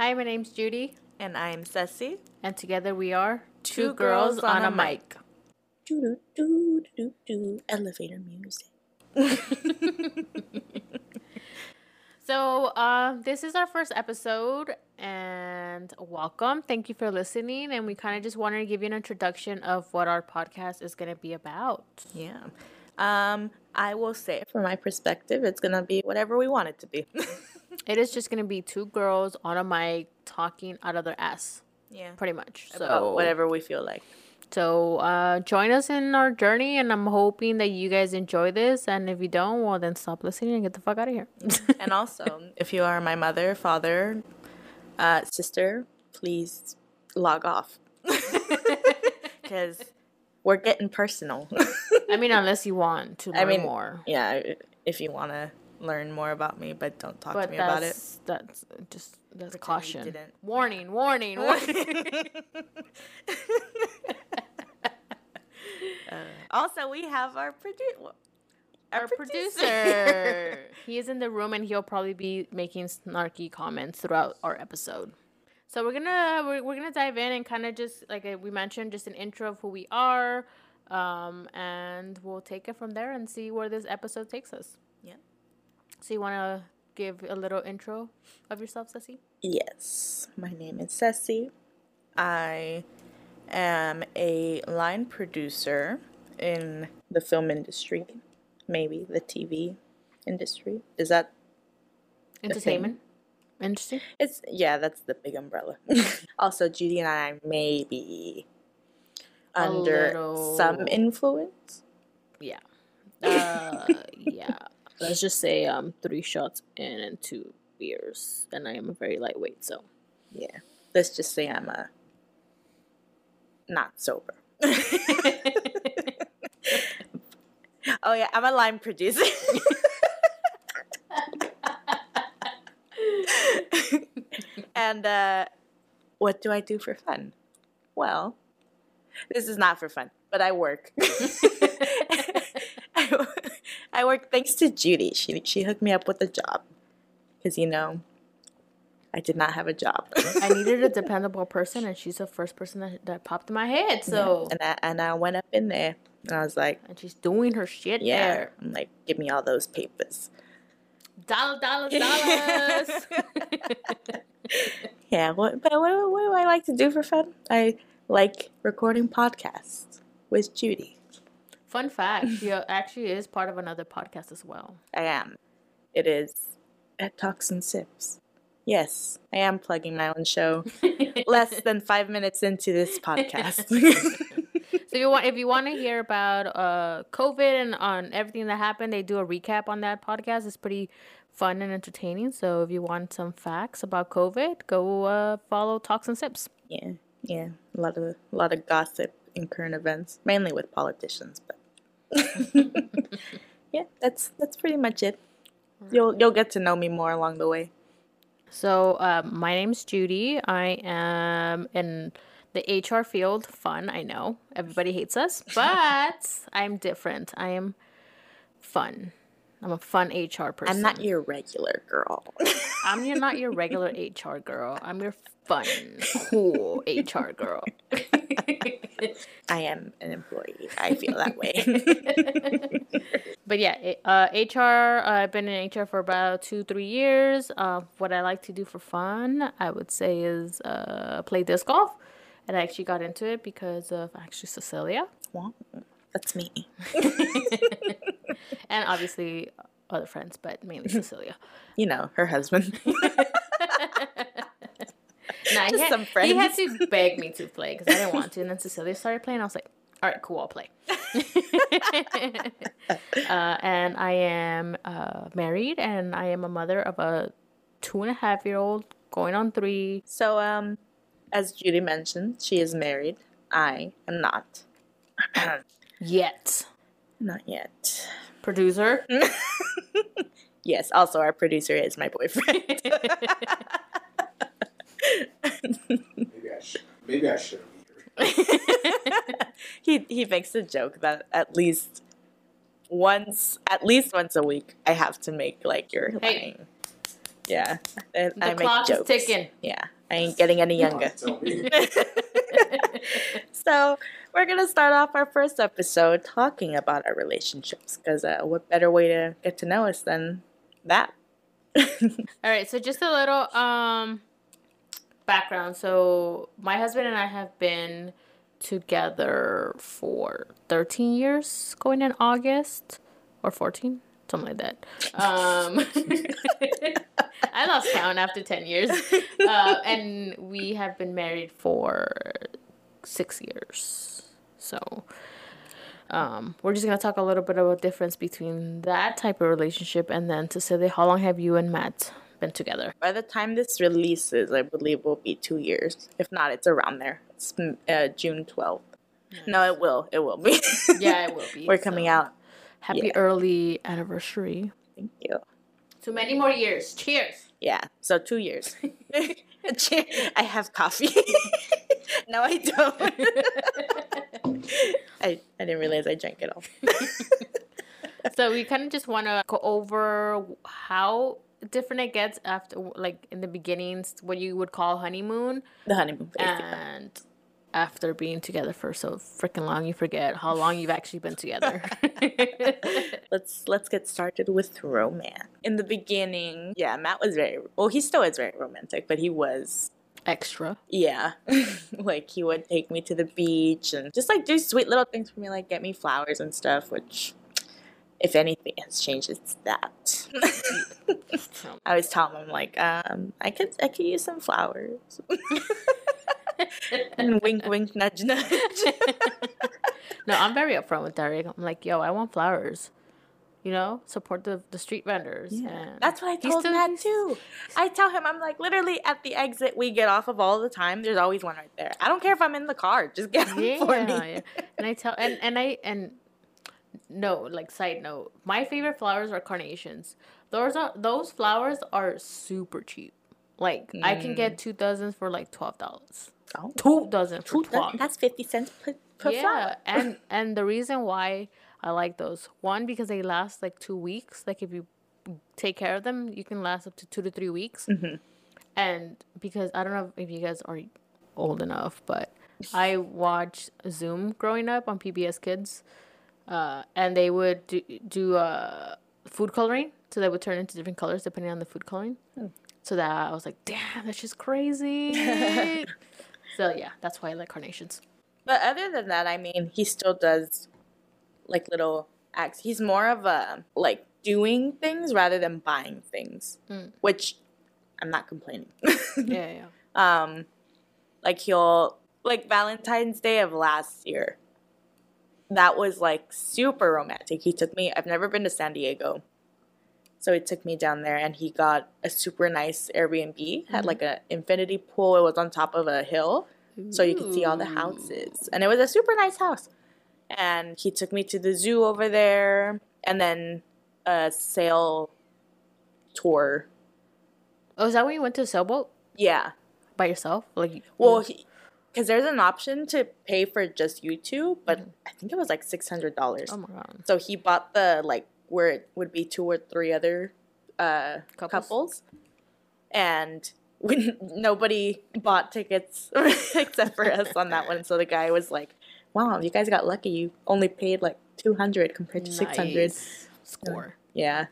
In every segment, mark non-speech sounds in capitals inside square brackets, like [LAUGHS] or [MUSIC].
Hi, my name's Judy, And I'm Ceci. and together we are Two Girls on a Mic. Do do do do elevator music. [LAUGHS] So, uh, this is our first episode, and welcome. Thank you for listening. And we kind of just wanted to give you an introduction of what our podcast is going to be about. Yeah. Um, I will say from my perspective, it's gonna be whatever we want it to be. [LAUGHS] It is just going to be two girls on a mic talking out of their ass, yeah. pretty much. So, About whatever we feel like. So, uh, join us in our journey, and I'm hoping that you guys enjoy this. And if you don't, well, then stop listening and get the fuck out of here. [LAUGHS] And also, if you are my mother, father, uh, sister, please log off. [LAUGHS] Because we're getting personal. I mean, unless you want to learn I mean, more. yeah, if you want to learn more about me, but don't talk to But me about it. that's that's just that's Pretend caution. Warning, warning, [LAUGHS] warning. Also, we have our producer. Our producer. [LAUGHS] he is in the room and he'll probably be making snarky comments throughout our episode. So we're gonna we're, we're gonna dive in and kind of just like uh, we mentioned, just an intro of who we are, um, and we'll take it from there and see where this episode takes us. Yeah. So you want to give a little intro of yourself, Ceci? Yes, my name is Ceci. I am a line producer in the film industry, maybe the TV industry. Is that Entertainment. Interesting. it's yeah, that's the big umbrella. [LAUGHS] also, Judy and I may be under little- some influence. Yeah. Uh, yeah. Let's just say um three shots and two beers, and I am a very lightweight, so Yeah. Let's just say I'm a not sober. [LAUGHS] oh yeah, I'm a lime producer. [LAUGHS] and uh, what do I do for fun? Well, this is not for fun, but I work. [LAUGHS] I I work thanks to Judy. She she hooked me up with a job because you know I did not have a job. I needed a dependable person, and she's the first person that, that popped in my head. So and I and I went up in there and I was like, and she's doing her shit yeah, there. I'm like, give me all those papers. Dollar, [LAUGHS] dollars, dollars. [LAUGHS] Yeah, what but what, what do I like to do for fun? I like recording podcasts with Judy. Fun fact: she actually is part of another podcast as well. I am. It is at Talks and Sips. Yes, I am plugging my own show. [LAUGHS] Less than five minutes into this podcast. [LAUGHS] So if you want, if you want to hear about uh COVID and on everything that happened, they do a recap on that podcast. It's pretty fun and entertaining. So if you want some facts about COVID, go uh, follow Talks and Sips. yeah, yeah, a lot of a lot of gossip and current events, mainly with politicians, but [LAUGHS] yeah, that's that's pretty much it. You'll you'll get to know me more along the way. So um, my name's Judy. I am in the HR field. Fun, I know everybody hates us, but I'm different. I am fun. I'm a fun HR person. I'm not your regular girl. I'm your, not your regular [LAUGHS] HR girl. I'm your fun, cool HR girl. [LAUGHS] I am an employee. I feel that way. [LAUGHS] But yeah, it- uh, HR. Uh, I've been in HR for about two, three years. Uh, what I like to do for fun, I would say, is uh, play disc golf. And I actually got into it because of actually Cecilia, Wow, that's me. [LAUGHS] and obviously other friends, but mainly Cecilia. You know, her husband. [LAUGHS] Nah, he, had, some he had to beg me to play because I didn't want to. And then Cecilia started playing. I was like, all right, cool, I'll play. [LAUGHS] uh, and I am uh, married and I am a mother of a two and a half year old going on three. So, um, as Judy mentioned, she is married. I am not. [CLEARS THROAT] Yet. not yet. Producer. [LAUGHS] Yes, also our producer is my boyfriend. [LAUGHS] Maybe I should. Maybe I should either. [LAUGHS] he he makes a joke that at least once at least once a week I have to make like your Hey. line. Yeah, I, The I make clock is jokes. ticking. Yeah, I ain't getting any younger. have to tell me. so we're gonna start off our first episode talking about our relationships because uh, what better way to get to know us than that? [LAUGHS] All right, so just a little um background. So my husband and I have been together for 13 years going in August or 14, something like that. Um [LAUGHS] I lost count after 10 years. Uh, and we have been married for 6 years. So um, we're just gonna talk a little bit about difference between that type of relationship and then to say how long have you and Matt been together? By the time this releases, I believe will be two years. If not, it's around there. It's uh, June twelfth. No, it will. It will be. [LAUGHS] Yeah, it will be. We're coming so out. Happy yeah. early anniversary. Thank you. To many more years. Cheers. Yeah, so two years. [LAUGHS] [LAUGHS] Cheer- I have coffee. no, I don't. [LAUGHS] I, I didn't realize I drank it all. [LAUGHS] so we kind of just want to go over how different it gets after, like in the beginnings, what you would call honeymoon, The honeymoon phase. yeah. and after being together for so freaking long, you forget how long you've actually been together. [LAUGHS] Let's let's get started with romance. In the beginning, yeah, Matt was very well. He still is very romantic, but he was Extra. yeah, [LAUGHS] like he would take me to the beach and just like do sweet little things for me, like get me flowers and stuff. Which, if anything has changed, it's that. [LAUGHS] I always tell him, I'm like, um, I could I could use some flowers. [LAUGHS] and wink, wink, nudge, nudge. no, I'm very upfront with Derek. I'm like, yo, I want flowers. You know, support the the street vendors. and That's what I told still- Matt too. I tell him, I'm like, literally at the exit we get off of all the time. There's always one right there. I don't care if I'm in the car. Just get them Yeah, for me. yeah. And I tell and and I and no, like side note, my favorite flowers are carnations. Those are those flowers are super cheap. Like I can get mm. two dozens for like twelve dollars. Oh. Two dozen for Ooh, that- twelve. that's fifty cents per, per yeah, flower. and and the reason why I like those one because they last like two weeks. Like if you take care of them, you can last up to two to three weeks. Mm-hmm. And because I don't know if you guys are old enough, but I watched Zoom growing up on PBS Kids, uh, and they would do, do uh, food coloring, so they would turn into different colors depending on the food coloring. Hmm. So that I was like, damn, that's just crazy. [LAUGHS] so yeah, that's why I like carnations. But other than that, I mean, he still does like little acts. He's more of a like doing things rather than buying things, Mm. which I'm not complaining. [LAUGHS] Yeah, yeah. um, like he'll like Valentine's Day of last year. That was like super romantic. He took me. I've never been to San Diego, so he took me down there, and he got a super nice Airbnb. Had like an infinity pool. It was on top of a hill, so you could see all the houses, and it was a super nice house. And he took me to the zoo over there, and then a sail tour. Oh, is that when you went to a sailboat Yeah, by yourself? Like, Well, because there's an option to pay for just you two, but I think it was like six hundred dollars. oh my god, So he bought the like where it would be two or three other uh, Couples? couples. and when [LAUGHS] nobody bought tickets [LAUGHS] except for us on that one. So the guy was like, "Wow, you guys got lucky. You only paid like two hundred compared to six hundred. Nice. Score. Yeah.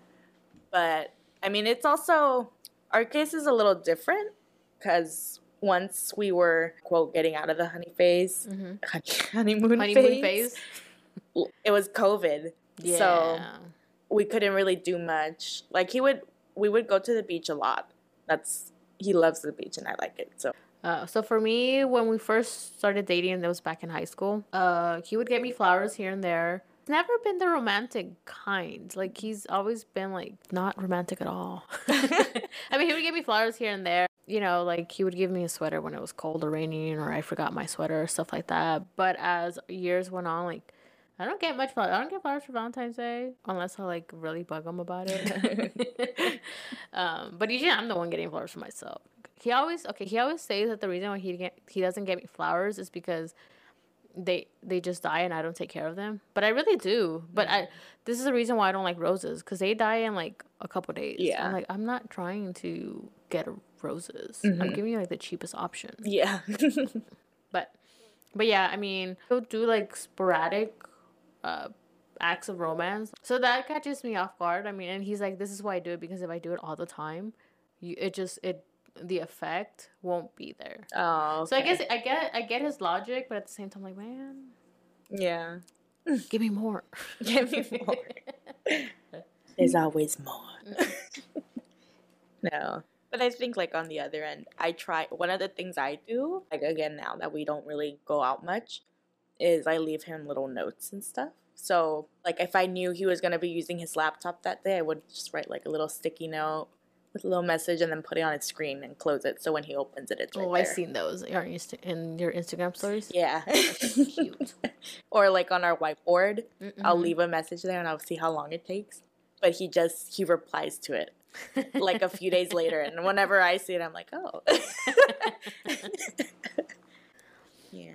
But I mean, it's also our case is a little different because once we were quote getting out of the honey phase, Mhm. [LAUGHS] honey, honeymoon, Honeymoon phase, phase. [LAUGHS] it was COVID, Yeah. so we couldn't really do much. Like he would, we would go to the beach a lot. That's he loves the beach and I like it. So Uh, so for me, when we first started dating, that was back in high school. Uh, he would get me flowers here and there. Never been the romantic kind. Like he's always been like not romantic at all. [LAUGHS] I mean, he would give me flowers here and there. You know, like he would give me a sweater when it was cold or raining, or I forgot my sweater or stuff like that. But as years went on, like I don't get much flowers. I don't get flowers for Valentine's Day unless I like really bug him about it. [LAUGHS] [LAUGHS] um, but usually I'm the one getting flowers for myself. He always okay. He always says that the reason why he get, he doesn't get me flowers is because they they just die and I don't take care of them. But I really do. But I this is the reason why I don't like roses because they die in like a couple days. Yeah. I'm like I'm not trying to get roses. I'm giving you like the cheapest option. Yeah. [LAUGHS] But but yeah, I mean, he'll do like sporadic uh acts of romance. So that catches me off guard. I mean, and he's like this is why I do it because if I do it all the time, you it just it the effect won't be there. oh. So I guess I get I get his logic, but at the same time like, man, Yeah. [LAUGHS] give me more. [LAUGHS] Give me more. [LAUGHS] There's always more. no. But I think like on the other end, I try one of the things I do, like again now that we don't really go out much, is I leave him little notes and stuff. So like if I knew he was gonna be using his laptop that day, I would just write like a little sticky note with a little message and then put it on his screen and close it so when he opens it it's right oh, there. I've seen those in Insta- in your Instagram stories. Yeah. Cute. [LAUGHS] or like on our whiteboard, I'll Mhm. leave a message there and I'll see how long it takes. But he just he replies to it [LAUGHS] like a few days later, and whenever I see it, I'm like, oh. [LAUGHS] yeah.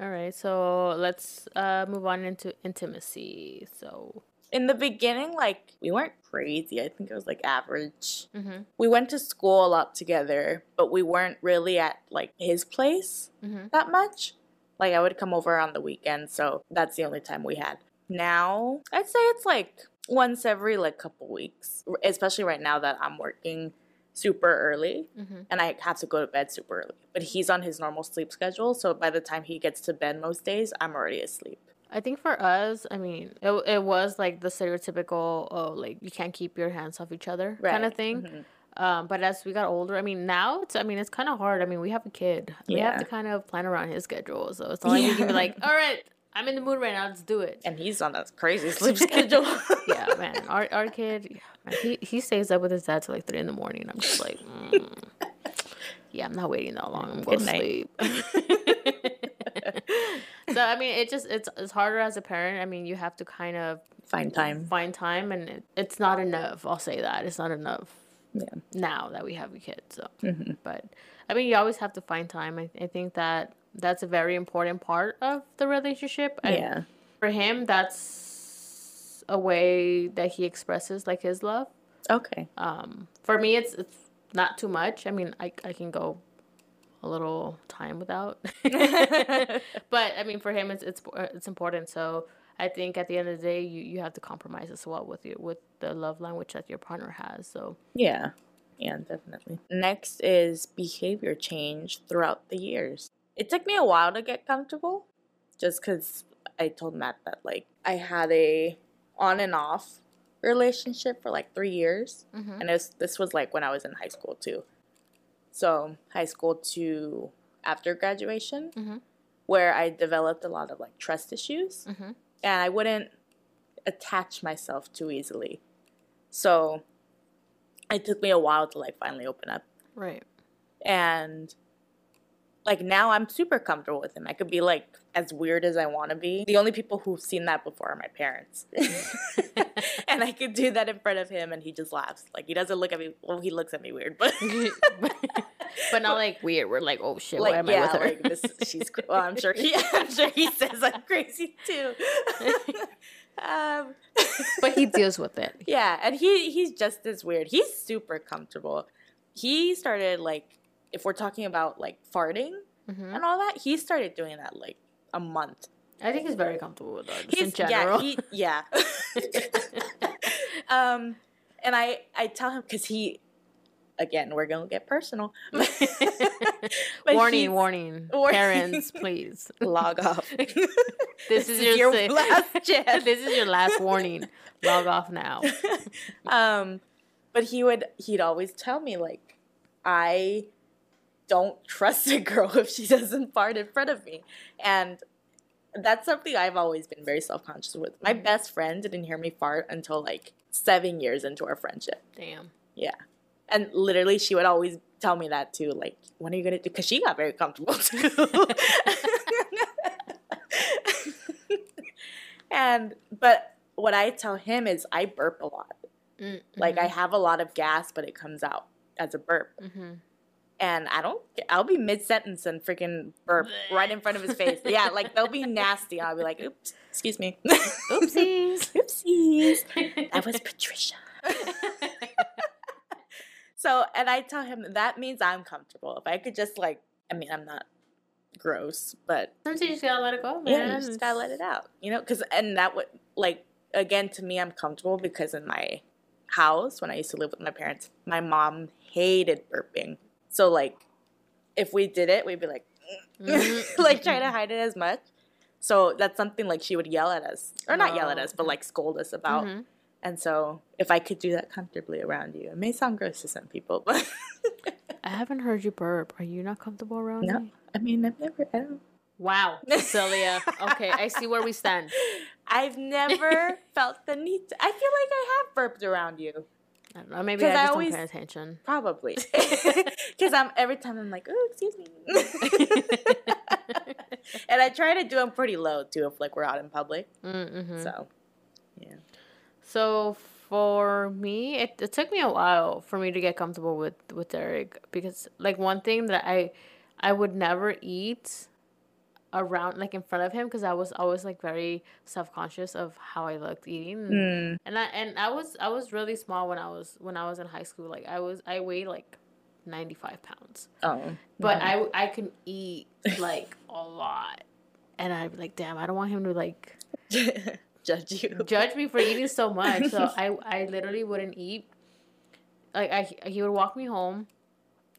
All right, so let's uh, move on into intimacy. So, In the beginning, like we weren't crazy. I think it was like average. mm-hmm, We went to school a lot together, but we weren't really at like his place mm-hmm, that much. Like I would come over on the weekend, so that's the only time we had. Now, I'd say it's like once every like couple weeks, especially right now that I'm working super early mm-hmm. and I have to go to bed super early. But he's on his normal sleep schedule, so by the time he gets to bed most days, I'm already asleep. I think for us, I mean, it, it was like the stereotypical, oh, like you can't keep your hands off each other kind of Right, thing. mhm. Um, but as we got older, I mean, now it's, I mean, it's kind of hard. I mean, we have a kid. We have to kind of plan around his schedule. So it's not like we can be like, all right, I'm in the mood right now. Let's do it. And he's on that crazy sleep [LAUGHS] schedule. [LAUGHS] yeah, man. Our our kid, yeah, man, he he stays up with his dad till like three in the morning. I'm just like, mm. [LAUGHS] yeah, I'm not waiting that long. I'm going to sleep. So I mean, it just it's it's harder as a parent. I mean, you have to kind of Find time. find time, and it, it's not enough. I'll say that it's not enough Yeah. now that we have a kid. So, hmm but I mean, you always have to find time. I, I think that that's a very important part of the relationship. And Yeah. for him, that's a way that he expresses like his love. Okay. Um, for me, it's it's not too much. I mean, I I can go a little time without, [LAUGHS] [LAUGHS] but I mean, for him, it's it's it's important. So I think at the end of the day, you you have to compromise as well with your with the love language that your partner has. So Yeah. Yeah, definitely. Next is behavior change throughout the years. It took me a while to get comfortable just cuz I told Matt that like I had a on and off relationship for like 3 years Mhm. and this this was like when I was in high school too. So, high school to after graduation Mhm. where I developed a lot of like trust issues Mhm. and I wouldn't attach myself too easily. So it took me a while to like finally open up. right, And like now I'm super comfortable with him. I could be like as weird as I want to be. The only people who've seen that before are my parents. [LAUGHS] and I could do that in front of him and he just laughs. Like he doesn't look at me well he looks at me weird, but [LAUGHS] but not like weird. We're like, oh shit, like why am yeah, I with her? like this she's well, I'm sure he [LAUGHS] I'm sure he says I'm crazy too. um but he deals with it. Yeah, and he he's just as weird. He's super comfortable. He started like if we're talking about like farting Mhm. and all that, he started doing that like a month. I think he's very comfortable with that. Just in general. yeah, he, yeah. [LAUGHS] um and I I tell him cuz he again, we're going to get personal. [LAUGHS] [LAUGHS] Warning, warning, Warning. parents, please. log off. This is your sa- last chance. this is your last warning. Log off now. um, but he would he'd always tell me like, I don't trust a girl [LAUGHS] if she doesn't fart in front of me, and that's something I've always been very self conscious with. My best friend didn't hear me fart until like seven years into our friendship. Damn. Yeah, and literally she would always tell me that too. Like, when are you gonna do? Because she got very comfortable too. [LAUGHS] and but what I tell him is I burp a lot. Mm, Like I have a lot of gas, but it comes out as a burp. Mm-hmm. And I don't. I'll be mid sentence and freaking burp right in front of his face. Yeah, like they'll be [LAUGHS] nasty. I'll be like, "Oops, excuse me, Oopsies. [LAUGHS] oopsies." That was [LAUGHS] Patricia. so, and I tell him that means I'm comfortable. If I could just like, I mean, I'm not gross, but Sometimes you just gotta let it go, man. yeah, you just gotta let it out, you know. Because and that would like again to me, I'm comfortable because in my house when I used to live with my parents, my mom hated burping. So like, if we did it, we'd be like, Mhm. [LAUGHS] like try to hide it as much. So that's something like she would yell at us, or not yell at Oh, us, but like scold us about. Mhm. And so if I could do that comfortably around you, it may sound gross to some people, but [LAUGHS] I haven't heard you burp. Are you not comfortable around no, me? I mean I've never. I don't. Wow, Cecilia. [LAUGHS] okay, I see where we stand. I've never felt the need. To, I feel like I have burped around you. I don't know. Maybe 'Cause I I always- don't pay attention. Probably. Because I'm every time I'm like, oh, excuse me. [LAUGHS] and I try to do them pretty low too if like we're out in public. Mm-hmm. So yeah. So for me, it, it took me a while for me to get comfortable with with Derek because like one thing that I I would never eat around like in front of him because I was always like very self conscious of how I looked eating Mm. and I and I was I was really small when I was when I was in high school like I was I weighed like ninety five pounds Oh. but I I can eat like [LAUGHS] a lot and I'd be like damn I don't want him to like [LAUGHS] judge you. judge me for eating so much. So [LAUGHS] I, I literally wouldn't eat. Like I, he would walk me home,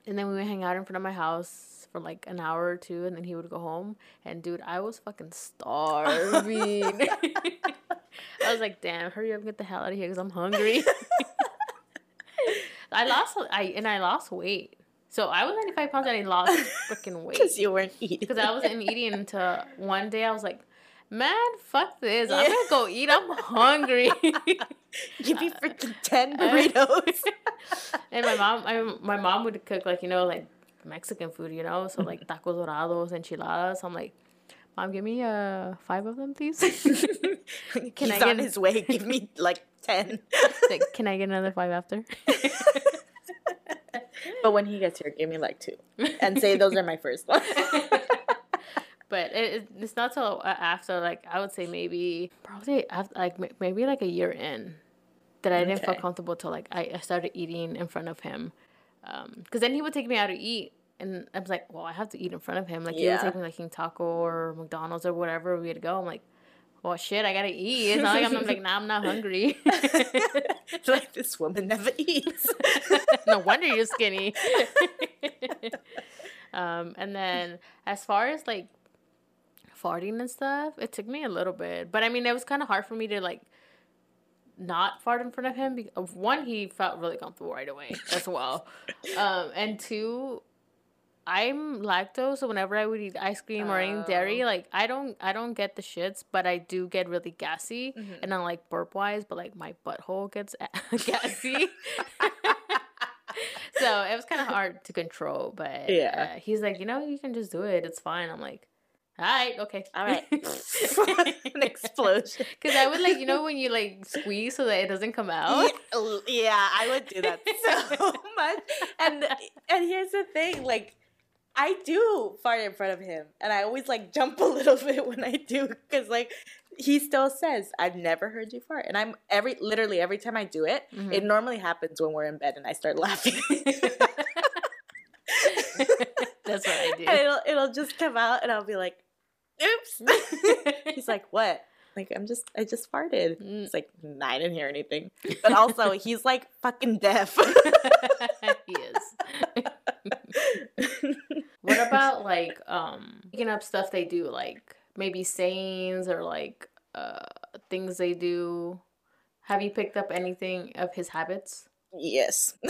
and then we would hang out in front of my house for like an hour or two, and then he would go home. And dude, I was fucking starving. I was like, damn, hurry up, and get the hell out of here, cause I'm hungry. I lost, I and I lost weight. So I was 95 pounds and I lost [LAUGHS] freaking weight Because you weren't eating. because I wasn't eating until one day I was like, man, fuck this. I'm gonna go eat. I'm [LAUGHS] hungry. [LAUGHS] Give me freaking 10 Uh, burritos. and my mom, I, my mom would cook like you know like Mexican food, you know, so like tacos dorados, enchiladas. I'm like, mom, give me uh five of them, please. [LAUGHS] [LAUGHS] Can He's I on get- his way. Give me [LAUGHS] like 10. like, can I get another five after? but when he gets here, give me like two. And say those are my first ones. but it, it- it's not till uh, after like I would say maybe probably after, like maybe like a year in that I didn't feel comfortable till like I, I started eating in front of him, because then he would take me out to eat. And I was like, well, I have to eat in front of him. Like, he would Yeah. take me like King Taco or McDonald's or whatever we had to go. I'm like, well, shit, I gotta eat. It's not like I'm, I'm like, nah, I'm not hungry. [LAUGHS] like this woman never eats. [LAUGHS] no wonder you're skinny. [LAUGHS] um, and then as far as like farting and stuff, it took me a little bit, but I mean, it was kind of hard for me to like not fart in front of him. Because one, he felt really comfortable right away as well, um, and two. I'm lactose, so whenever I would eat ice cream or any dairy, Oh. like I don't, I don't get the shits, but I do get really gassy, Mhm. and not like burp wise, but like my butthole gets [LAUGHS] [LAUGHS] gassy. [LAUGHS] so it was kind of hard to control, but Yeah. uh, he's like, you know, you can just do it. It's fine. I'm like, all right, okay, All right. An explosion. Because I would like, you know, when you like squeeze so that it doesn't come out. Yeah, yeah, I would do that so much. And and here's the thing, like I do fart in front of him, and I always like jump [LAUGHS] a little bit when I do, because like he still says, "I've never heard you fart," and I'm every literally every time I do it, Mhm. it normally happens when we're in bed and I start laughing. [LAUGHS] That's what I [LAUGHS] do. and it'll it'll just come out, and I'll be like, "Oops." He's like, "What?" Like I'm just I just farted. Mm. It's like "Nah, I didn't hear anything. But also he's like fucking deaf. he is. What [LAUGHS] about like um picking up stuff they do, like maybe sayings or like uh things they do? Have you picked up anything of his habits? yes. [LAUGHS] [LAUGHS]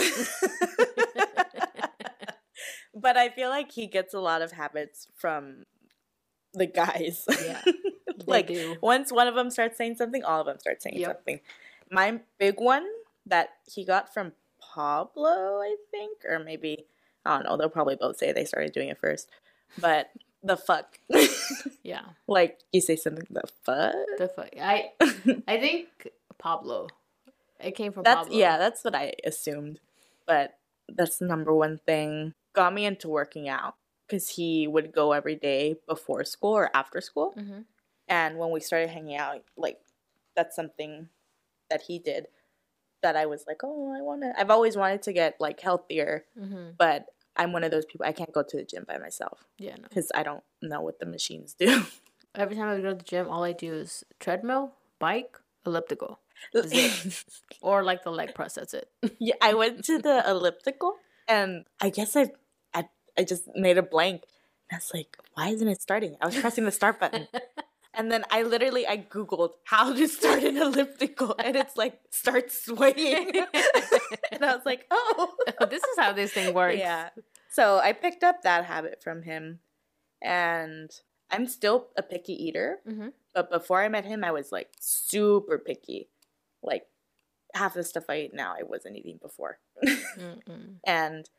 but I feel like he gets a lot of habits from the guys. Yeah, like do. once one of them starts saying something, all of them start saying Yep. something. My big one that he got from Pablo, I think, or maybe I don't know. They'll probably both say they started doing it first, but the fuck, [LAUGHS] Yeah, like you say something the fuck. the fu- I I think Pablo. It came from That's Pablo. yeah, that's what I assumed. But that's the number one thing. got me into working out because he would go every day before school or after school. Mhm. And when we started hanging out, like that's something that he did that I was like, oh, I want to. I've always wanted to get like healthier, Mhm. but I'm one of those people I can't go to the gym by myself Yeah. No. because I don't know what the machines do. [LAUGHS] Every time I go to the gym, all I do is treadmill, bike, elliptical, [LAUGHS] or like the leg press. That's it. [LAUGHS] yeah, I went to the elliptical, and I guess I, I, I just made a blank. Was like, why isn't it starting? I was pressing the start button. And then I literally I googled how to start an elliptical, and it's like start swaying, [LAUGHS] and I was like, oh, [LAUGHS] this is how this thing works. yeah. So I picked up that habit from him, and I'm still a picky eater. Mhm. But before I met him, I was like super picky, like half the stuff I eat now I wasn't eating before, [LAUGHS] and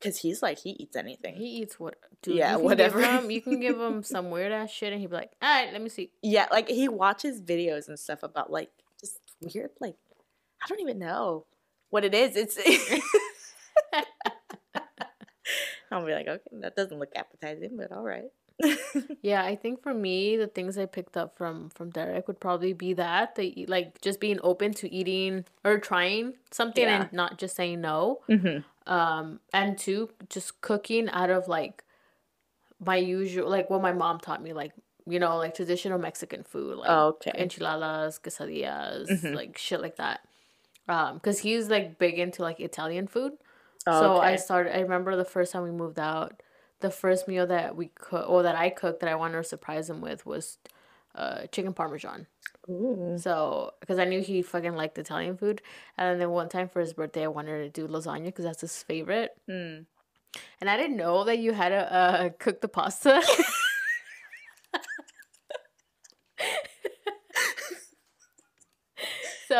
because he's like he eats anything. He eats what? Dude, Yeah, you whatever. Him, you can give him [LAUGHS] some weird ass shit, and he'd be like, "All right, let me see." Yeah, like he watches videos and stuff about like just weird, like I don't even know what it is. It's [LAUGHS] I'll be like, okay, that doesn't look appetizing, but all right. [LAUGHS] Yeah, I think for me, the things I picked up from from Derek would probably be that they like just being open to eating or trying something Yeah. and not just saying no. mm-hmm. Um, and two, just cooking out of like my usual, like what my mom taught me, like you know, like traditional Mexican food, like Oh, okay. enchiladas, quesadillas, Mhm. like shit like that. Um, because he's like big into like Italian food. Oh, So I started. I remember the first time we moved out, the first meal that we cooked or that I cooked that I wanted to surprise him with was uh, chicken parmesan. Ooh. So because I knew he fucking liked Italian food, and then one time for his birthday, I wanted to do lasagna because that's his favorite. Mm. And I didn't know that you had to uh, cook the pasta. [LAUGHS] so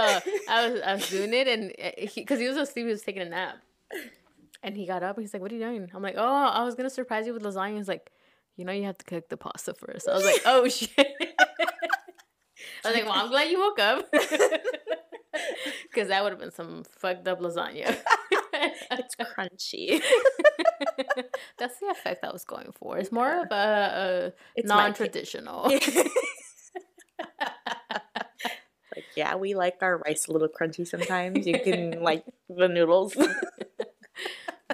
I was I was doing it, and uh, he because he was asleep, he was taking a nap, and he got up. and He's like, "What are you doing?" I'm like, "Oh, I was gonna surprise you with lasagna." He's like, "You know, you have to cook the pasta first. I was like, "Oh [LAUGHS] shit." I was like, "Well, I'm glad you woke up." [LAUGHS] Because that would have been some fucked up lasagna. [LAUGHS] It's crunchy. [LAUGHS] That's the effect I was going for. It's more of a, a non-traditional. like yeah, we like our rice a little crunchy sometimes. You can like the noodles.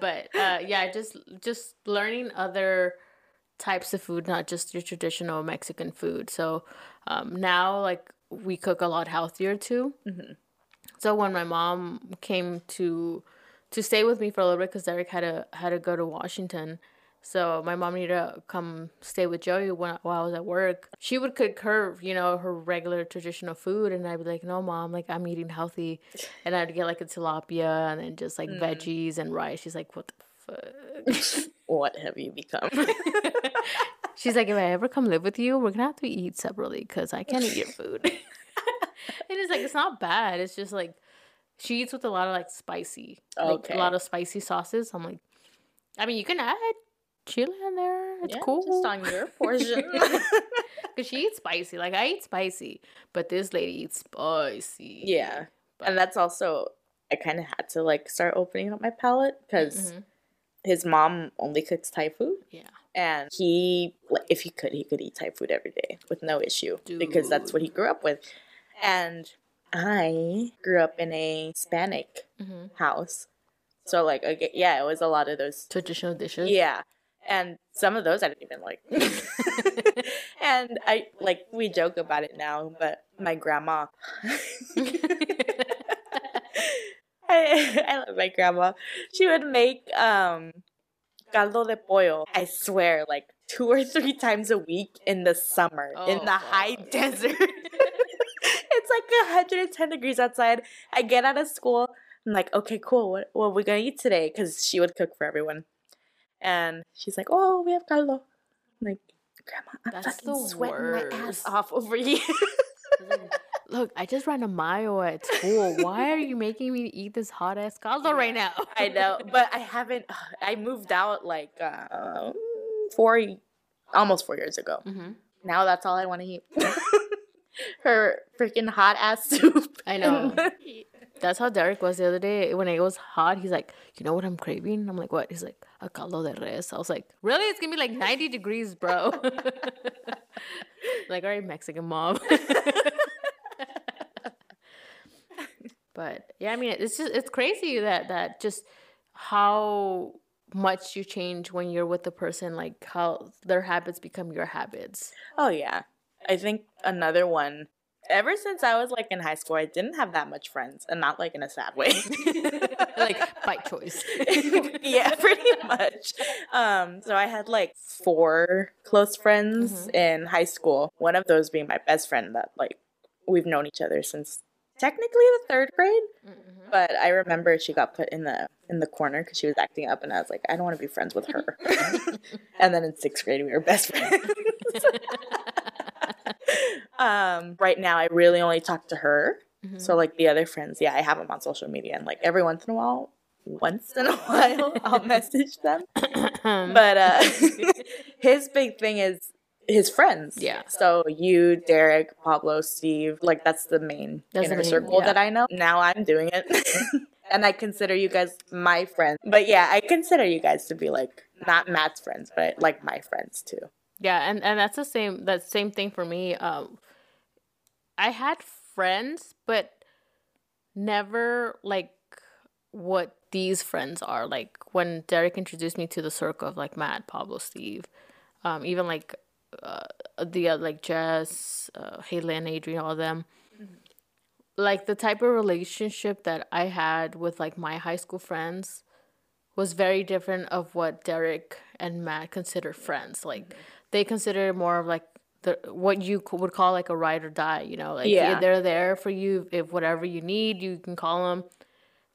but uh, yeah, just just learning other types of food, not just your traditional Mexican food. So um, now, like we cook a lot healthier too. Mhm. So when my mom came to to stay with me for a little bit because Derek had to had to go to Washington. So my mom needed to come stay with Joey when, while I was at work. She would cook her, you know, her regular traditional food, and I'd be like, "No, mom, like I'm eating healthy," and I'd get like a tilapia and then just like veggies and rice. She's like, "What the fuck?" [LAUGHS] what have you become? [LAUGHS] She's like, "If I ever come live with you, we're gonna have to eat separately because I can't eat your food." [LAUGHS] and it's like it's not bad. It's just like she eats with a lot of like spicy, like a lot of spicy sauces. I'm like, I mean, you can add chili in there. It's Yeah, cool. Just on your [LAUGHS] portion. [LAUGHS] Because she eats spicy. Like, I eat spicy, but this lady eats spicy. yeah. And that's also I kind of had to like start opening up my palate because Mhm. His mom only cooks Thai food, Yeah. and he, if he could, he could eat Thai food every day with no issue because that's what he grew up with. And I grew up in a Hispanic hmm house, so like, okay, yeah, it was a lot of those. Traditional dishes. Yeah, and some of those I didn't even like. [LAUGHS] [LAUGHS] and I like we joke about it now, but my grandma. [LAUGHS] I, [LAUGHS] I love my grandma. She would make um caldo de pollo. I swear, like two or three times a week in the summer in Oh, the high desert. [LAUGHS] it's like 110 degrees outside. I get out of school. I'm like, okay, cool. What, what are we gonna eat today? Because she would cook for everyone. And she's like, oh, we have caldo. I'm like, Grandma, I'm That's fucking sweating my ass off over [LAUGHS] here. Look, I just ran a mile at school. Why are you making me eat this hot ass caldo right now? I know, [LAUGHS] but I haven't. [SIGHS] I moved out like uh, four, almost four years ago. hmm Now that's all I want to eat. [LAUGHS] Her freaking hot ass soup. I know. [LAUGHS] That's how Derek was the other day when it was hot. He's like, you know what I'm craving? I'm like, what? He's like, a caldo de res. I was like, really? It's gonna be like 90 degrees, bro. like, all right, Mexican mom. But yeah, I mean, it's just it's crazy that that just how much you change when you're with the person, like how their habits become your habits. Oh yeah. I think another one ever since I was like in high school, I didn't have that much friends, and not like in a sad way. [LAUGHS] [LAUGHS] like by choice. [LAUGHS] yeah, pretty much. Um, so I had like four close friends Mm-hmm. in high school. One of those being my best friend that like we've known each other since technically the third grade. Mm-hmm. But I remember she got put in the in the corner because she was acting up, and I was like, I don't want to be friends with her. [LAUGHS] [LAUGHS] and then in sixth grade, we were best friends. [LAUGHS] um, right now, I really only talk to her. Mm-hmm. So like the other friends, yeah, I have them on social media, and like every once in a while, once in a while, I'll message them. [CLEARS THROAT] But uh, his big thing is his friends. Yeah. So you, Derek, Pablo, Steve, like that's the main That's the main- circle yeah. that I know. Now I'm doing it. [LAUGHS] and I consider you guys my friends. But yeah, I consider you guys to be like not Matt's friends, but like my friends too. Yeah, and and that's the same that same thing for me. Um I had friends, but never like what these friends are. Like when Derek introduced me to the circle of like Matt, Pablo, Steve, um, even like uh, the uh, like Jess, uh, Haley, and Adrian, all of them. Like the type of relationship that I had with like my high school friends was very different of what Derek and Matt consider friends. Like they consider more of like the what you would call like a ride or die. You know, like Yeah. they're there for you if whatever you need, you can call them.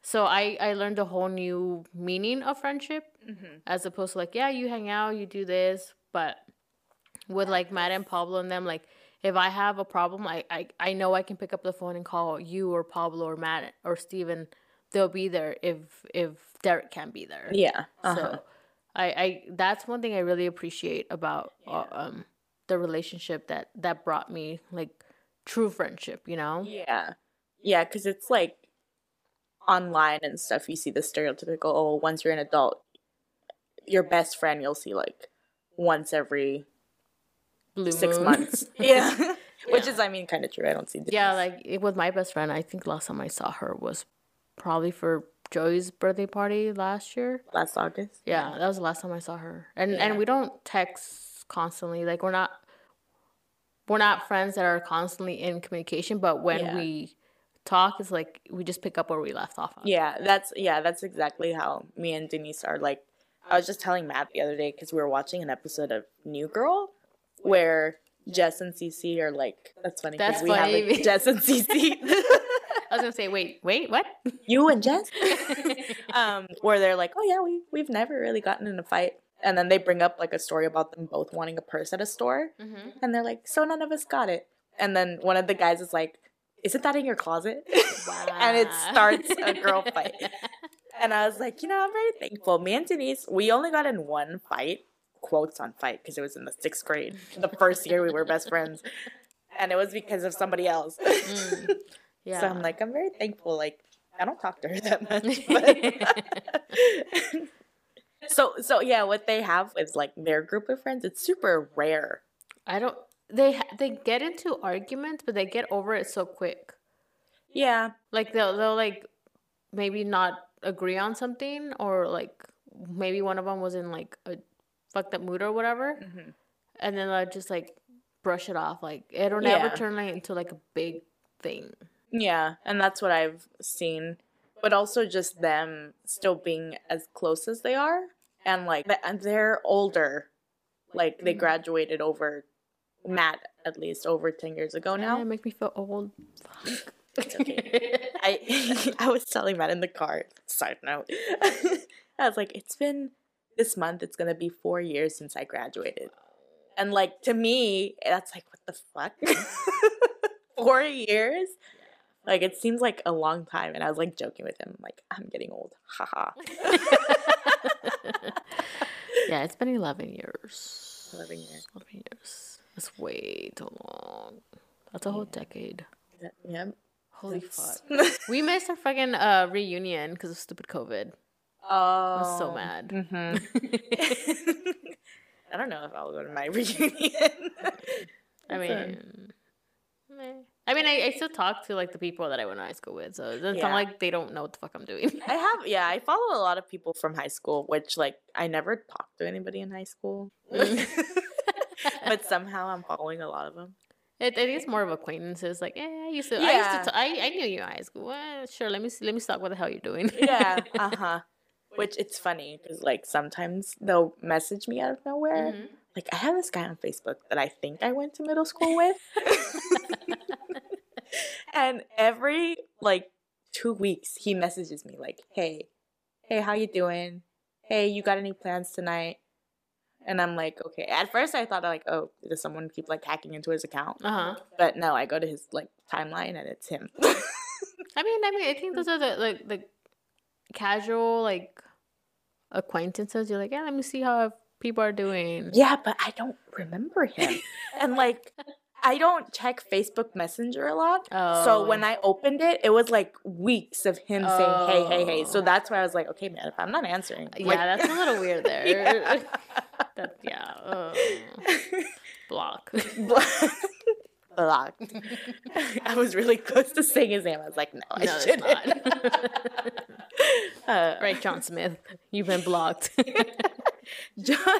So I I learned a whole new meaning of friendship as opposed to like yeah you hang out you do this, but with like Matt and Pablo and them like. If I have a problem, I, I, I know I can pick up the phone and call you or Pablo or Matt or Steven. They'll be there if if Derek can't be there. Yeah. Uh-huh. So I, I that's one thing I really appreciate about uh, um the relationship that that brought me like true friendship, you know? Yeah. Yeah, because it's like online and stuff, you see the stereotypical, oh, once you're an adult, your best friend you'll see like once every Blue six moon. months. [LAUGHS] yeah. [LAUGHS] Which is, I mean, kind of true. I don't see the yeah, like it was my best friend. I think last time I saw her was probably for Joey's birthday party last year. last August. Yeah, that was the last time I saw her. And Yeah. and we don't text constantly. Like we're not we're not friends that are constantly in communication, but when Yeah. we talk it's like we just pick up where we left off on. Yeah, that's yeah, that's exactly how me and Denise are. Like, I was just telling Matt the other day because we were watching an episode of New Girl where Jess and Cece are like, that's funny. That's we have funny. Jess and Cece. [LAUGHS] [LAUGHS] I was gonna say, wait, wait, what? you and Jess, [LAUGHS] um, where they're like, oh yeah, we we've never really gotten in a fight, and then they bring up like a story about them both wanting a purse at a store, mm-hmm. and they're like, so none of us got it, and then one of the guys is like, isn't that in your closet? and it starts a girl fight. And I was like, you know, I'm very thankful. Me and Denise, we only got in one fight, quotes on fight, because it was in the sixth grade, the first year we were best friends. And it was because of somebody else. Mm. Yeah. [LAUGHS] So I'm like, I'm very thankful. Like, I don't talk to her that much. [LAUGHS] But [LAUGHS] so, so yeah, what they have is like their group of friends. It's super rare. I don't. They they get into arguments, but they get over it so quick. Yeah. Like they'll they'll like maybe not agree on something, or like maybe one of them was in like a fucked up mood or whatever, Mhm. and then they'll just like brush it off. Like it'll never Yeah. turn like into like a big thing. Yeah, and that's what I've seen. But also just them still being as close as they are, and like they're older. Like they graduated over Matt at least over ten years ago Now it makes me feel old. Fuck. It's okay. I [LAUGHS] I was telling Matt in the car. Side note, [LAUGHS] I was like, it's been this month. It's gonna be four years since I graduated, and like to me, that's like what the fuck. [LAUGHS] [LAUGHS] four years. Like it seems like a long time, and I was like joking with him, like I'm getting old, [LAUGHS] haha. yeah, it's been eleven years. 11 years. Eleven years. That's way too long. That's a whole decade. Yeah, Holy fuck. We missed our fucking uh, reunion because of stupid COVID. Oh, I was so mad. hmm [LAUGHS] I don't know if I'll go to my [LAUGHS] reunion. I mean. I mean, I, I still talk to like the people that I went to high school with, so it's not Yeah. like they don't know what the fuck I'm doing. [LAUGHS] I have, yeah, I follow a lot of people from high school, which like I never talked to anybody in high school, Mm. but somehow I'm following a lot of them. It, it is more of acquaintances. Like, eh, I used to, I used to, t- I, I knew you in high school. Well, sure, let me see, let me stalk what the hell you're doing. Yeah, uh huh. Which it's funny because like sometimes they'll message me out of nowhere. Mhm. Like I have this guy on Facebook that I think I went to middle school with, [LAUGHS] and every like two weeks he messages me like, "Hey, hey, how you doing? Hey, you got any plans tonight?" And I'm like, okay. At first, I thought like, oh, does someone keep like hacking into his account? Uh huh. But no, I go to his like timeline and it's him. [LAUGHS] I mean, I mean, I think those are the like the casual like acquaintances. You're like, yeah, let me see how people are doing. yeah, but I don't remember him. and like, [LAUGHS] I don't check Facebook Messenger a lot. Oh. So when Oh. I opened it, it was like weeks of him saying, hey, hey, hey. So Oh. that's why I was like, okay, man, if I'm not answering. yeah, like- that's a little weird [LAUGHS] there. Yeah. [LAUGHS] that, yeah. uh, block. Blocked. I was really close to saying his name. I was like, no, I No, shouldn't. Uh, right, John Smith. You've been blocked. [LAUGHS] John. [LAUGHS]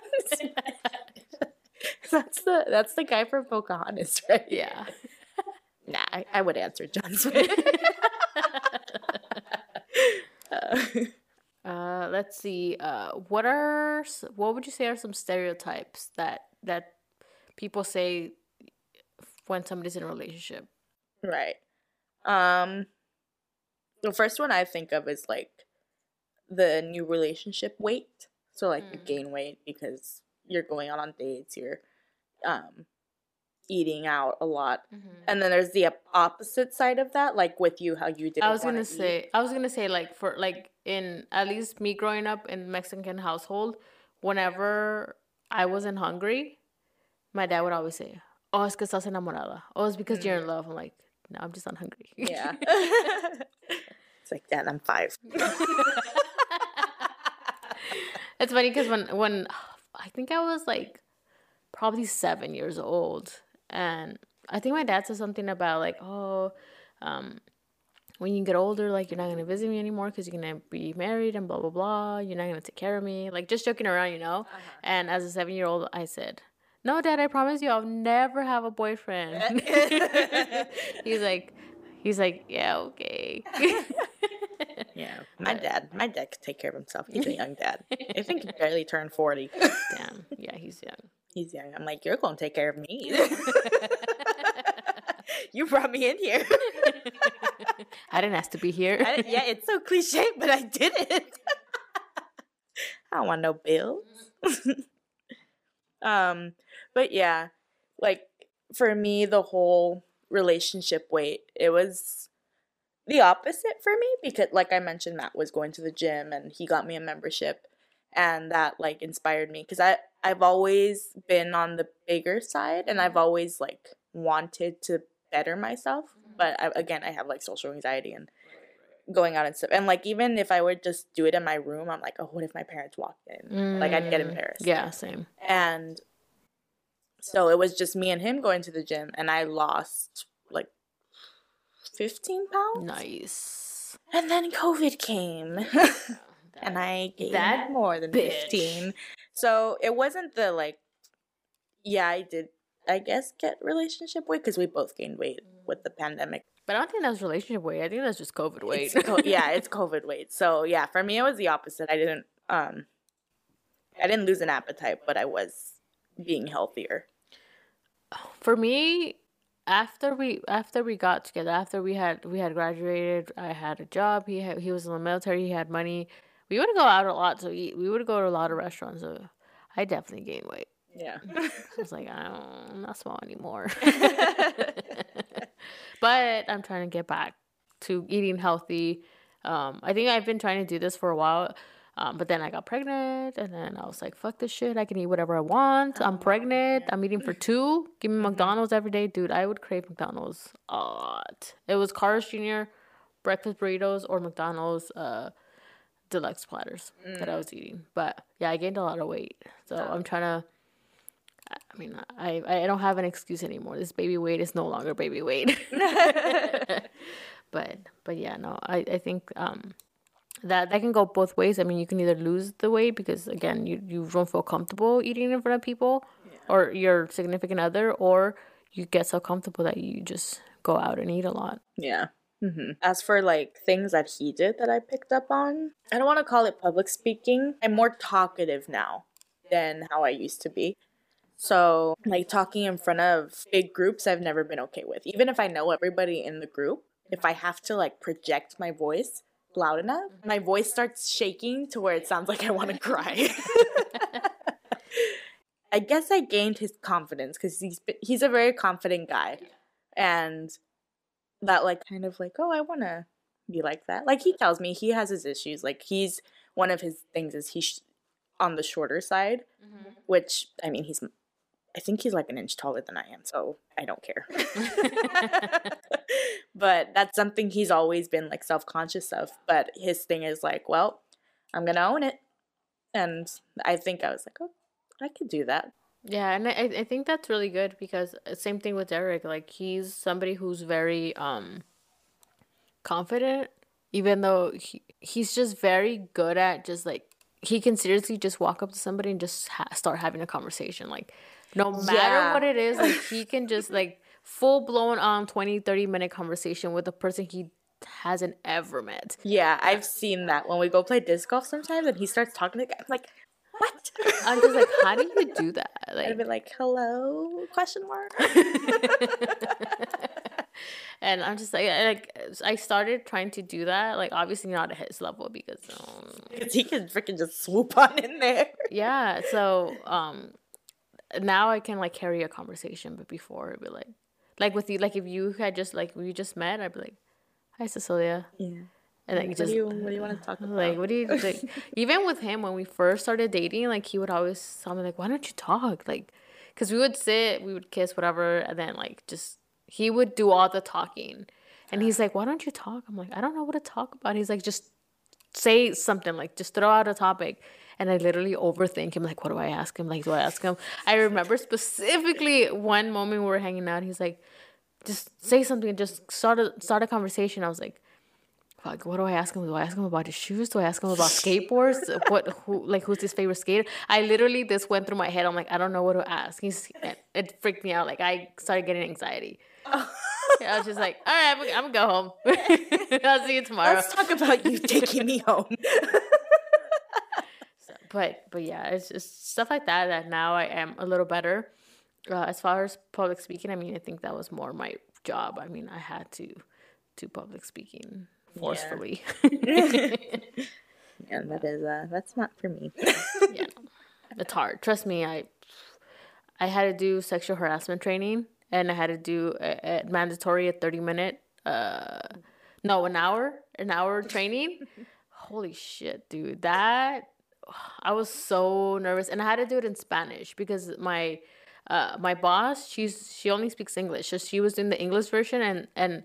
that's the that's the guy from Pocahontas, right? yeah. [LAUGHS] Nah, I, I would answer John Smith. Uh, Uh, let's see. Uh, what are what would you say are some stereotypes that that people say when somebody's in a relationship? right. Um, the first one I think of is like the new relationship weight. So like you Mm. gain weight because you're going out on dates, you're um eating out a lot. And then there's the opposite side of that, like with you, how you didn't. I was gonna eat. say, I was gonna say, like for like in at least me growing up in Mexican household, whenever I wasn't hungry, my dad would always say, "Oh, es que estás enamorada." Oh, it's because you're in love. I'm like, no, I'm just not hungry. Yeah. [LAUGHS] [LAUGHS] it's like, Dad, I'm five. [LAUGHS] it's funny because when when I think I was like probably seven years old, and I think my dad said something about like, oh, um, when you get older, like you're not gonna visit me anymore because you're gonna be married and blah blah blah. You're not gonna take care of me, like just joking around, you know. And as a seven year old, I said. No, Dad, I promise you, I'll never have a boyfriend. [LAUGHS] [LAUGHS] he's like, he's like, yeah, okay. [LAUGHS] Yeah. [LAUGHS] My dad, my dad could take care of himself. He's a [LAUGHS] young dad. I think he [LAUGHS] barely turned 40. Damn, yeah, he's young. He's young. I'm like, you're going to take care of me. you brought me in here. I didn't ask to be here. I, yeah, it's so cliche, but I did it. I don't want no bills. um, but yeah, like for me, the whole relationship weight, it was the opposite for me because, like I mentioned, Matt was going to the gym and he got me a membership, and that like inspired me because I I've always been on the bigger side and I've always like wanted to better myself, but I, again, I have like social anxiety and going out and stuff. And like even if I would just do it in my room, I'm like, oh, what if my parents walked in? Like I'd get Mm, embarrassed. Yeah, same. And so it was just me and him going to the gym, and I lost like 15 pounds. Nice. And then COVID came, [LAUGHS] and I gained That more than bitch. 15. So it wasn't the like, yeah, I did, I guess, get relationship weight because we both gained weight with the pandemic. But I don't think that's relationship weight. I think that's just COVID weight. It's co- yeah, it's [LAUGHS] COVID weight. So yeah, for me it was the opposite. I didn't um I didn't lose an appetite, but I was being healthier. For me, after we after we got together, after we had we had graduated, I had a job. He had, he was in the military. He had money. We would go out a lot to eat. We would go to a lot of restaurants. So I definitely gained weight. Yeah. [LAUGHS] I was like, I don't, I'm not small anymore. [LAUGHS] [LAUGHS] but I'm trying to get back to eating healthy. Um, I think I've been trying to do this for a while. Um, but then I got pregnant, and then I was like, "Fuck this shit! I can eat whatever I want. I'm pregnant. I'm eating for two. Give me McDonald's every day, dude. I would crave McDonald's a lot. It was Carl's Jr. breakfast burritos or McDonald's uh, deluxe platters that I was eating. But yeah, I gained a lot of weight, so I'm trying to. I mean, I I don't have an excuse anymore. This baby weight is no longer baby weight. [LAUGHS] [LAUGHS] but but yeah, no, I I think um that that can go both ways. I mean, you can either lose the weight because again, you you don't feel comfortable eating in front of people or your significant other, or you get so comfortable that you just go out and eat a lot. Yeah. hmm As for like things that he did that I picked up on, I don't want to call it public speaking. I'm more talkative now than how I used to be. So, like talking in front of big groups, I've never been okay with. Even if I know everybody in the group, if I have to like project my voice loud enough, mm-hmm. my voice starts shaking to where it sounds like I want to [LAUGHS] cry. [LAUGHS] I guess I gained his confidence because he's he's a very confident guy, and that like kind of like oh I want to be like that. Like he tells me he has his issues. Like he's one of his things is he's on the shorter side, mm-hmm. which I mean he's I think he's like an inch taller than I am, so I don't care. [LAUGHS] [LAUGHS] but that's something he's always been like self conscious of. But his thing is like, well, I'm gonna own it, and I think I was like, oh, I could do that. Yeah, and I I think that's really good because uh, same thing with Derek. Like he's somebody who's very um confident, even though he he's just very good at just like he can seriously just walk up to somebody and just ha- start having a conversation. Like no matter Yeah. what it is, like [LAUGHS] he can just like full blown um 20 30 minute conversation with a person he hasn't ever met. Yeah, I've seen that when we go play disc golf sometimes, and he starts talking to the guy. I'm like, what? I'm just like, how do you do that? [LAUGHS] I'd Like be like, hello? Question mark. [LAUGHS] and I'm just like, like I started trying to do that. Like obviously not at his level because um, he can freaking just swoop on in there. yeah. So um, now I can like carry a conversation, but before it'd be like, like with you, like if you had just like we just met, I'd be like, hi Cecilia, Yeah. and like What just do you What do you want to talk about? [LAUGHS] like what do you like even with him when we first started dating like he would always tell me like why don't you talk? Like because we would sit we would kiss whatever and then like just he would do all the talking. And he's like why don't you talk? I'm like i don't know what to talk about. He's like just say something like just throw out a topic and i literally overthink him like what do i ask him like do i ask him i remember specifically one moment we were hanging out he's like just say something just start a start a conversation i was like fuck, what do I ask him? Do I ask him about his shoes? Do I ask him about skateboards? what, who, like, who's his favorite skater? I literally, this went through my head. I'm like, I don't know what to ask. He's, it, freaked me out. Like, I started getting anxiety. [LAUGHS] I was just like, all right, I'm, I'm gonna go home. [LAUGHS] I'll see you tomorrow. Let's talk about you taking me home. [LAUGHS] But, but yeah, it's just stuff like that that now I am a little better. Uh, as far as public speaking, I mean, I think that was more my job. I mean, I had to do public speaking forcefully. yeah, [LAUGHS] [LAUGHS] that is uh, that's not for me. yeah, it's hard. Trust me, I I had to do sexual harassment training, and I had to do a, a mandatory a thirty minute, uh, no, an hour, an hour training. [LAUGHS] Holy shit, dude! That [SIGHS] I was so nervous, and I had to do it in Spanish because my uh, my boss, she's she only speaks English, so she was doing the English version, and and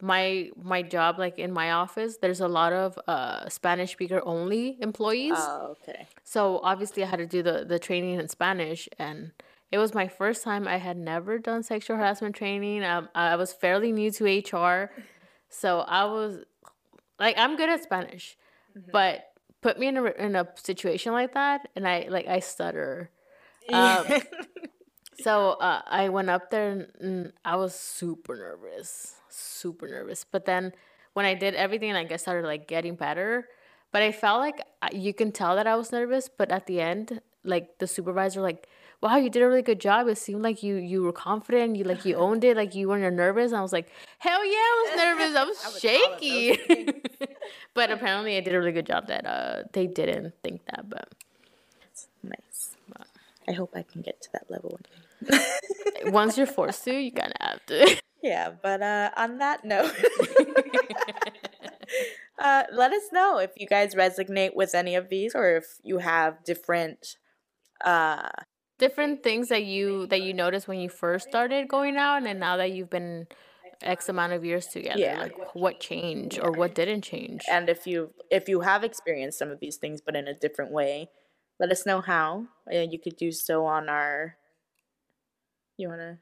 my my job like in my office there's a lot of uh spanish speaker only employees oh, okay. so obviously I had to do the the training in Spanish, and it was my first time. I had never done sexual harassment training. Um, I was fairly new to HR, so I was like, I'm good at Spanish, but put me in a in a situation like that, and I like I stutter. Um, [LAUGHS] so uh, I went up there and, and I was super nervous, super nervous. But then when I did everything, like I started like getting better. But I felt like you can tell that I was nervous. But at the end, like the supervisor, like, wow, you did a really good job. It seemed like you you were confident. You like you [LAUGHS] owned it. Like you weren't nervous. And I was like, hell yeah, I was nervous. [LAUGHS] I was was shaky. [LAUGHS] but apparently, I did a really good job. That uh, they didn't think that, but. nice. I hope I can get to that level one day. once you're forced to, you kind of have to. Yeah, but uh, on that note, uh, let us know if you guys resonate with any of these or if you have different uh different things that you that you noticed when you first started going out and then now that you've been x amount of years together? Yeah. like what changed or what didn't change? And if you if you have experienced some of these things but in a different way let us know how. Uh, you could do so on our you want to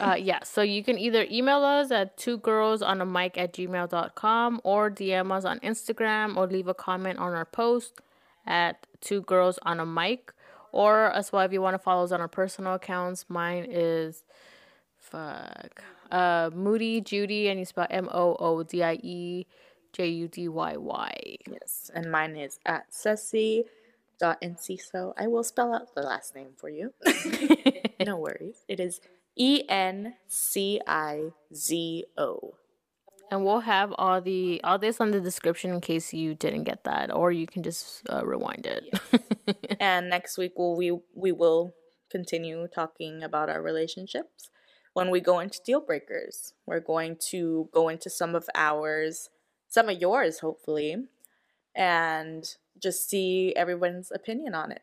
uh, [LAUGHS] yeah. So you can either email us at two girls on a mic at gmail.com or dm us on instagram or leave a comment on our post at two girls on a mic or as well if you want to follow us on our personal accounts. Mine is fuck uh moody judy and you spell m-o-o-d-i-e j-u-d-y-y yes and mine is at ceci dot encizo i will spell out the last name for you. [LAUGHS] No worries. It is E e-n-c-i-z-o and we'll have all the all this on the description in case you didn't get that or you can just uh, rewind it [LAUGHS] and next week we'll, we we will continue talking about our relationships when we go into deal breakers we're going to go into some of ours some of yours hopefully and just see everyone's opinion on it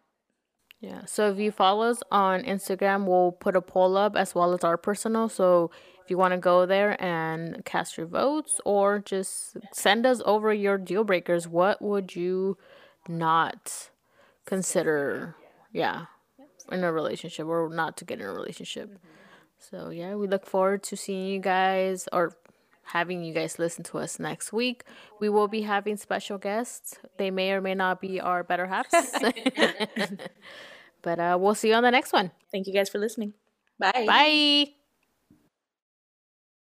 Yeah. So if you follow us on Instagram, we'll put a poll up as well as our personal. So you want to go there and cast your votes or just send us over your deal breakers, what would you not consider? Yeah. In a relationship or not to get in a relationship. So yeah, we look forward to seeing you guys or having you guys listen to us next week. We will be having special guests. They may or may not be our better halves. [LAUGHS] [LAUGHS] but uh, we'll see you on the next one. thank you guys for listening bye Bye.